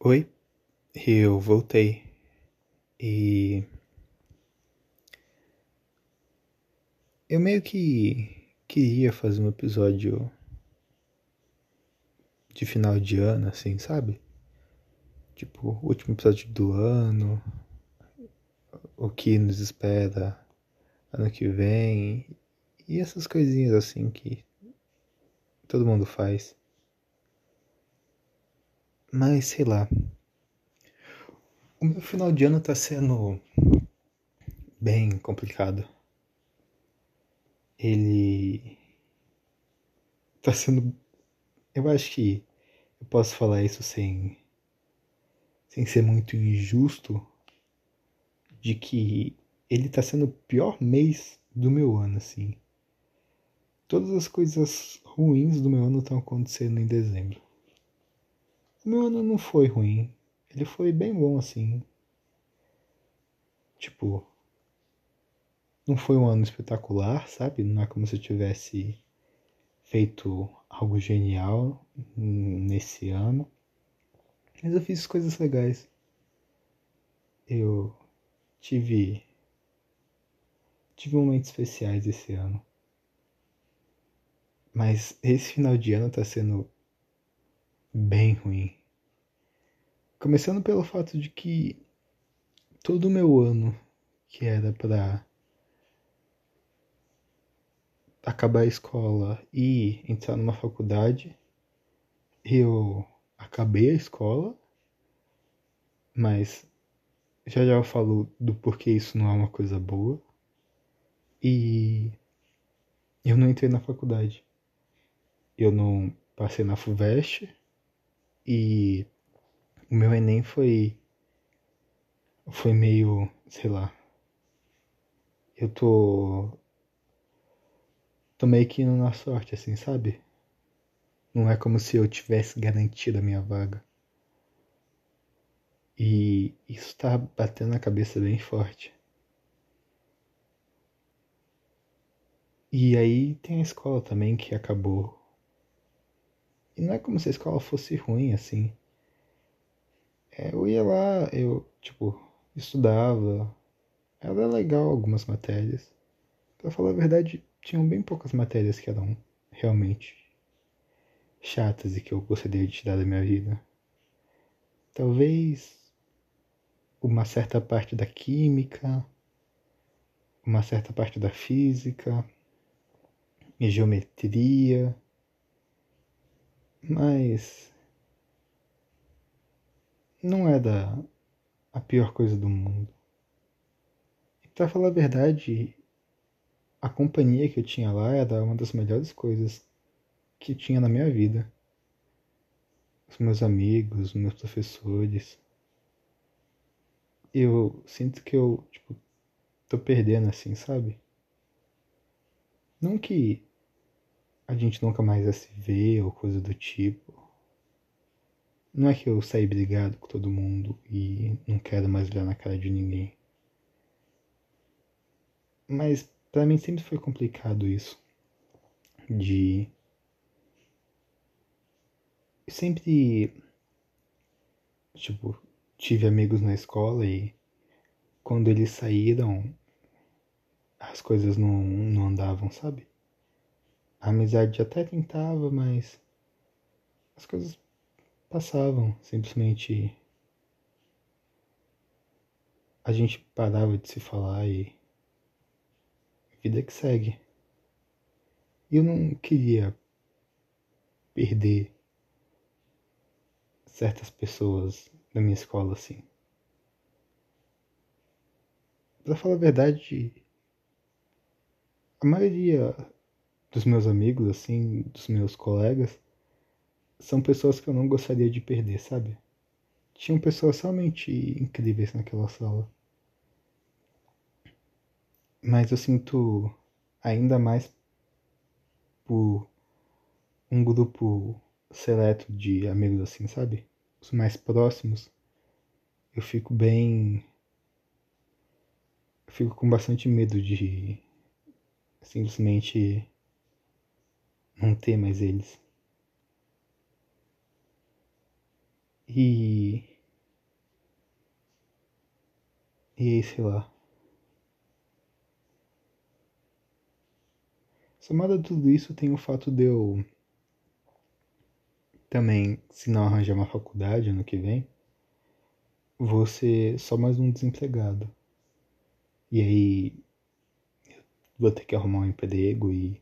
Oi, eu voltei e eu meio que queria fazer um episódio de final de ano, assim, sabe? Tipo, último episódio do ano, o que nos espera ano que vem e essas coisinhas assim que todo mundo faz. Mas sei lá. O meu final de ano tá sendo bem complicado. Ele tá sendo. Eu acho que eu posso falar isso sem. sem ser muito injusto. De que ele tá sendo o pior mês do meu ano, assim. Todas as coisas ruins do meu ano estão acontecendo em dezembro. Meu ano não foi ruim. Ele foi bem bom assim. Tipo, não foi um ano espetacular, sabe? Não é como se eu tivesse feito algo genial nesse ano. Mas eu fiz coisas legais. Eu tive tive momentos especiais esse ano. Mas esse final de ano tá sendo bem ruim. Começando pelo fato de que todo o meu ano que era para acabar a escola e entrar numa faculdade, eu acabei a escola, mas já já eu falo do porquê isso não é uma coisa boa. E eu não entrei na faculdade. Eu não passei na FUVEST e o meu Enem foi. Foi meio. sei lá. Eu tô. Tô meio que indo na sorte, assim, sabe? Não é como se eu tivesse garantido a minha vaga. E isso tá batendo na cabeça bem forte. E aí tem a escola também que acabou. E não é como se a escola fosse ruim, assim. É, eu ia lá, eu, tipo, estudava. Era legal algumas matérias. Pra falar a verdade, tinham bem poucas matérias que eram realmente chatas e que eu gostaria de tirar da minha vida. Talvez uma certa parte da química, uma certa parte da física, geometria, mas não é da a pior coisa do mundo. E pra falar a verdade, a companhia que eu tinha lá era uma das melhores coisas que tinha na minha vida. Os meus amigos, os meus professores. Eu sinto que eu, tipo, tô perdendo assim, sabe? Não que a gente nunca mais vai se ver ou coisa do tipo. Não é que eu saí brigado com todo mundo e não quero mais olhar na cara de ninguém. Mas para mim sempre foi complicado isso. De. Sempre. Tipo, tive amigos na escola e quando eles saíram, as coisas não, não andavam, sabe? A amizade até tentava, mas as coisas passavam, simplesmente a gente parava de se falar e vida que segue. Eu não queria perder certas pessoas da minha escola assim. Pra falar a verdade, a maioria dos meus amigos, assim, dos meus colegas, são pessoas que eu não gostaria de perder, sabe? Tinham pessoas realmente incríveis naquela sala. Mas eu sinto ainda mais por um grupo seleto de amigos assim, sabe? Os mais próximos. Eu fico bem. Eu fico com bastante medo de simplesmente não ter mais eles. E. E aí, sei lá. Somado a tudo isso, tem o fato de eu. Também, se não arranjar uma faculdade ano que vem, vou ser só mais um desempregado. E aí. Vou ter que arrumar um emprego e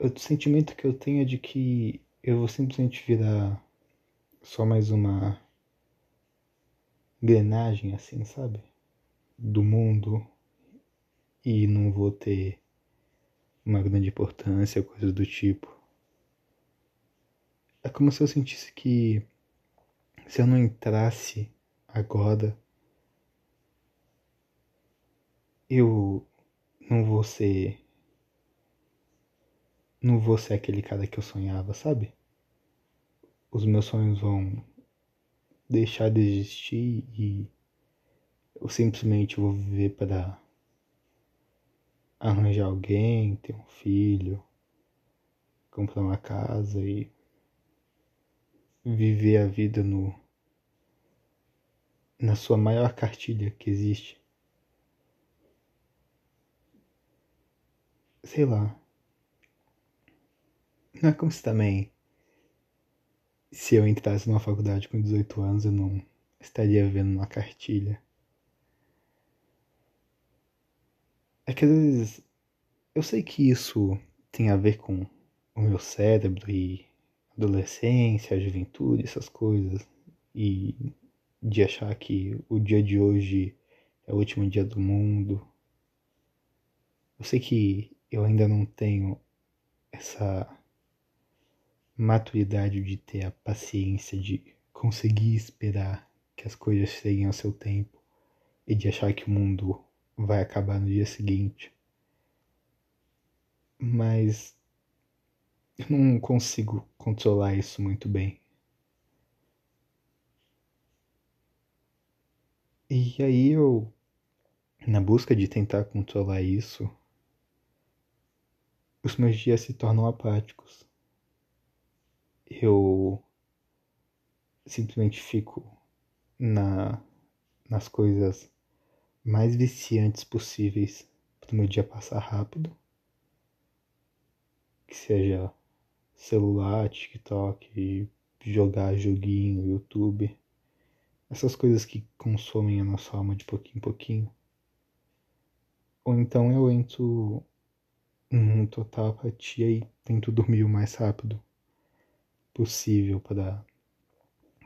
o sentimento que eu tenho é de que eu vou simplesmente virar só mais uma engrenagem assim, sabe? Do mundo e não vou ter uma grande importância, coisas do tipo. É como se eu sentisse que se eu não entrasse agora, eu não vou ser. Não vou ser aquele cara que eu sonhava, sabe? Os meus sonhos vão deixar de existir e eu simplesmente vou viver para arranjar alguém, ter um filho, comprar uma casa e viver a vida no na sua maior cartilha que existe. Sei lá. Não é como se também se eu entrasse numa faculdade com 18 anos eu não estaria vendo uma cartilha. É que às vezes eu sei que isso tem a ver com o meu cérebro e adolescência, juventude, essas coisas, e de achar que o dia de hoje é o último dia do mundo. Eu sei que eu ainda não tenho essa maturidade de ter a paciência de conseguir esperar que as coisas cheguem ao seu tempo e de achar que o mundo vai acabar no dia seguinte. Mas eu não consigo controlar isso muito bem. E aí eu, na busca de tentar controlar isso, os meus dias se tornam apáticos. Eu simplesmente fico na, nas coisas mais viciantes possíveis para o meu dia passar rápido. Que seja celular, TikTok, jogar joguinho, YouTube. Essas coisas que consomem a nossa alma de pouquinho em pouquinho. Ou então eu entro em total apatia e tento dormir o mais rápido possível para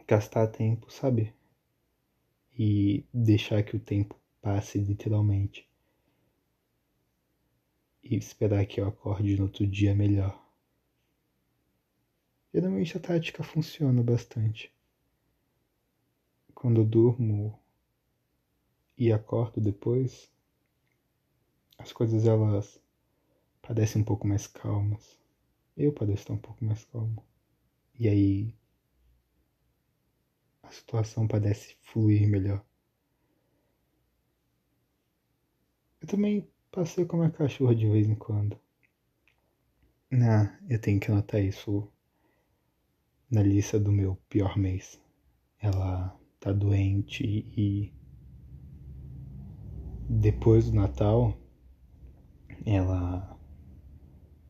gastar tempo, sabe? E deixar que o tempo passe literalmente. E esperar que eu acorde no outro dia melhor. Geralmente a tática funciona bastante. Quando eu durmo e acordo depois, as coisas elas parecem um pouco mais calmas. Eu pareço estar um pouco mais calmo. E aí a situação parece fluir melhor. Eu também passei com a cachorra de vez em quando. Ah, eu tenho que anotar isso na lista do meu pior mês. Ela tá doente e depois do Natal ela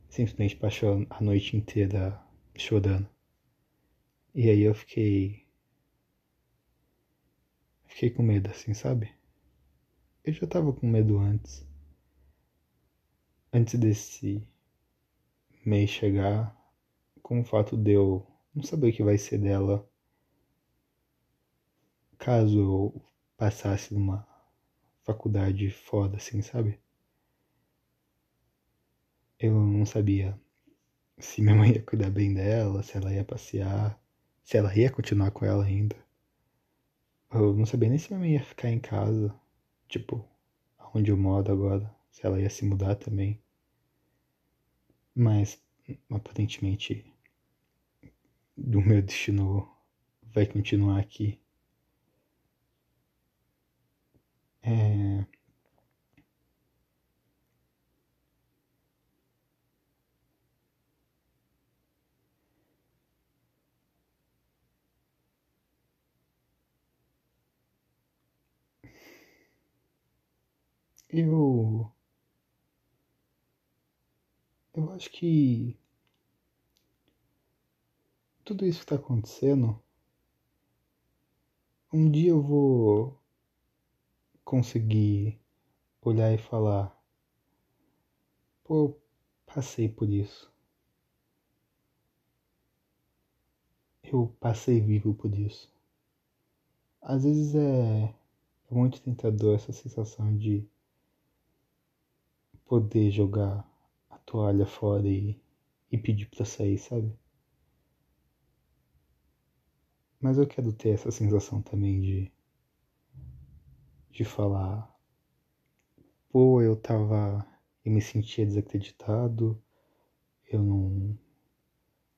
simplesmente passou a noite inteira chorando. E aí eu fiquei. Fiquei com medo assim, sabe? Eu já tava com medo antes. Antes desse mês chegar, com o fato de eu não saber o que vai ser dela caso eu passasse numa faculdade foda, assim, sabe? Eu não sabia se minha mãe ia cuidar bem dela, se ela ia passear, se ela ia continuar com ela ainda. Eu não sabia nem se minha mãe ia ficar em casa, tipo, onde eu moro agora, se ela ia se mudar também. Mas aparentemente do meu destino vai continuar aqui. É... Eu. Eu acho que. Tudo isso que tá acontecendo. Um dia eu vou conseguir olhar e falar: pô, passei por isso. Eu passei vivo por isso. Às vezes é, é muito tentador essa sensação de poder jogar a toalha fora e, e pedir pra sair, sabe? Mas eu quero ter essa sensação também de. de falar. Pô, eu tava. eu me sentia desacreditado, eu não.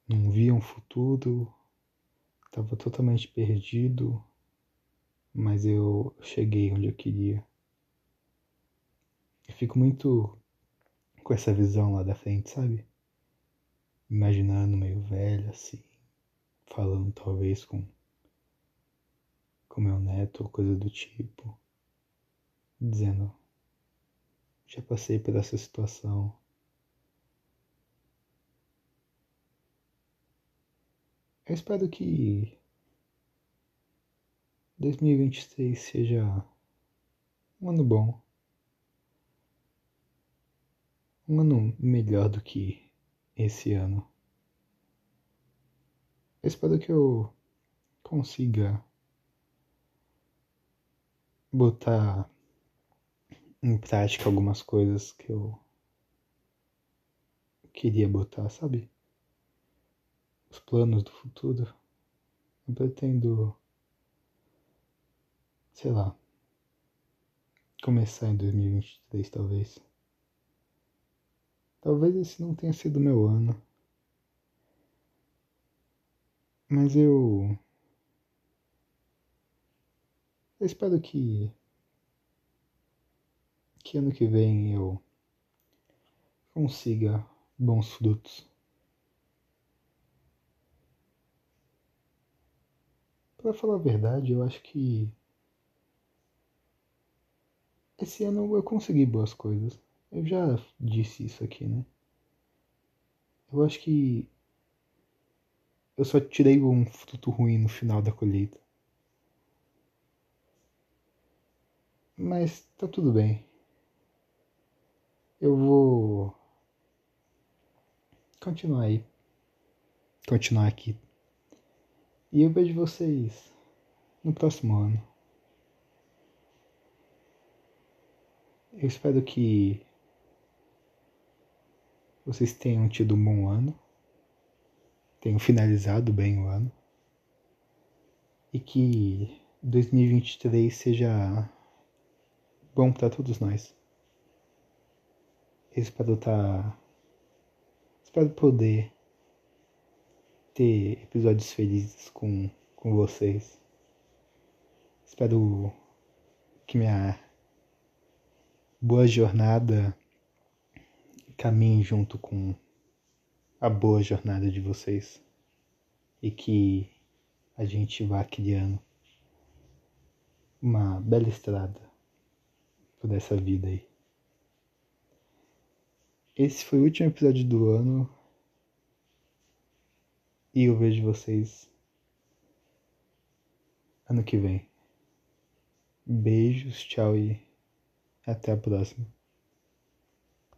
não via um futuro, tava totalmente perdido, mas eu cheguei onde eu queria. Fico muito com essa visão lá da frente, sabe? Imaginando meio velho assim, falando talvez com com meu neto ou coisa do tipo, dizendo: já passei por essa situação. Eu espero que 2023 seja um ano bom. Um ano melhor do que esse ano. Eu espero que eu consiga botar em prática algumas coisas que eu queria botar, sabe? Os planos do futuro. Eu pretendo, sei lá, começar em 2023 talvez. Talvez esse não tenha sido meu ano. Mas eu eu espero que que ano que vem eu consiga bons frutos. Para falar a verdade, eu acho que esse ano eu consegui boas coisas. Eu já disse isso aqui, né? Eu acho que eu só tirei um fruto ruim no final da colheita. Mas tá tudo bem. Eu vou continuar aí. Continuar aqui. E eu vejo vocês no próximo ano. Eu espero que vocês tenham tido um bom ano, tenham finalizado bem o ano e que 2023 seja bom para todos nós. Eu espero estar. Espero poder ter episódios felizes com, com vocês. Espero que minha boa jornada caminhe junto com a boa jornada de vocês e que a gente vá criando uma bela estrada por essa vida aí. Esse foi o último episódio do ano. E eu vejo vocês ano que vem. Beijos, tchau e até a próxima.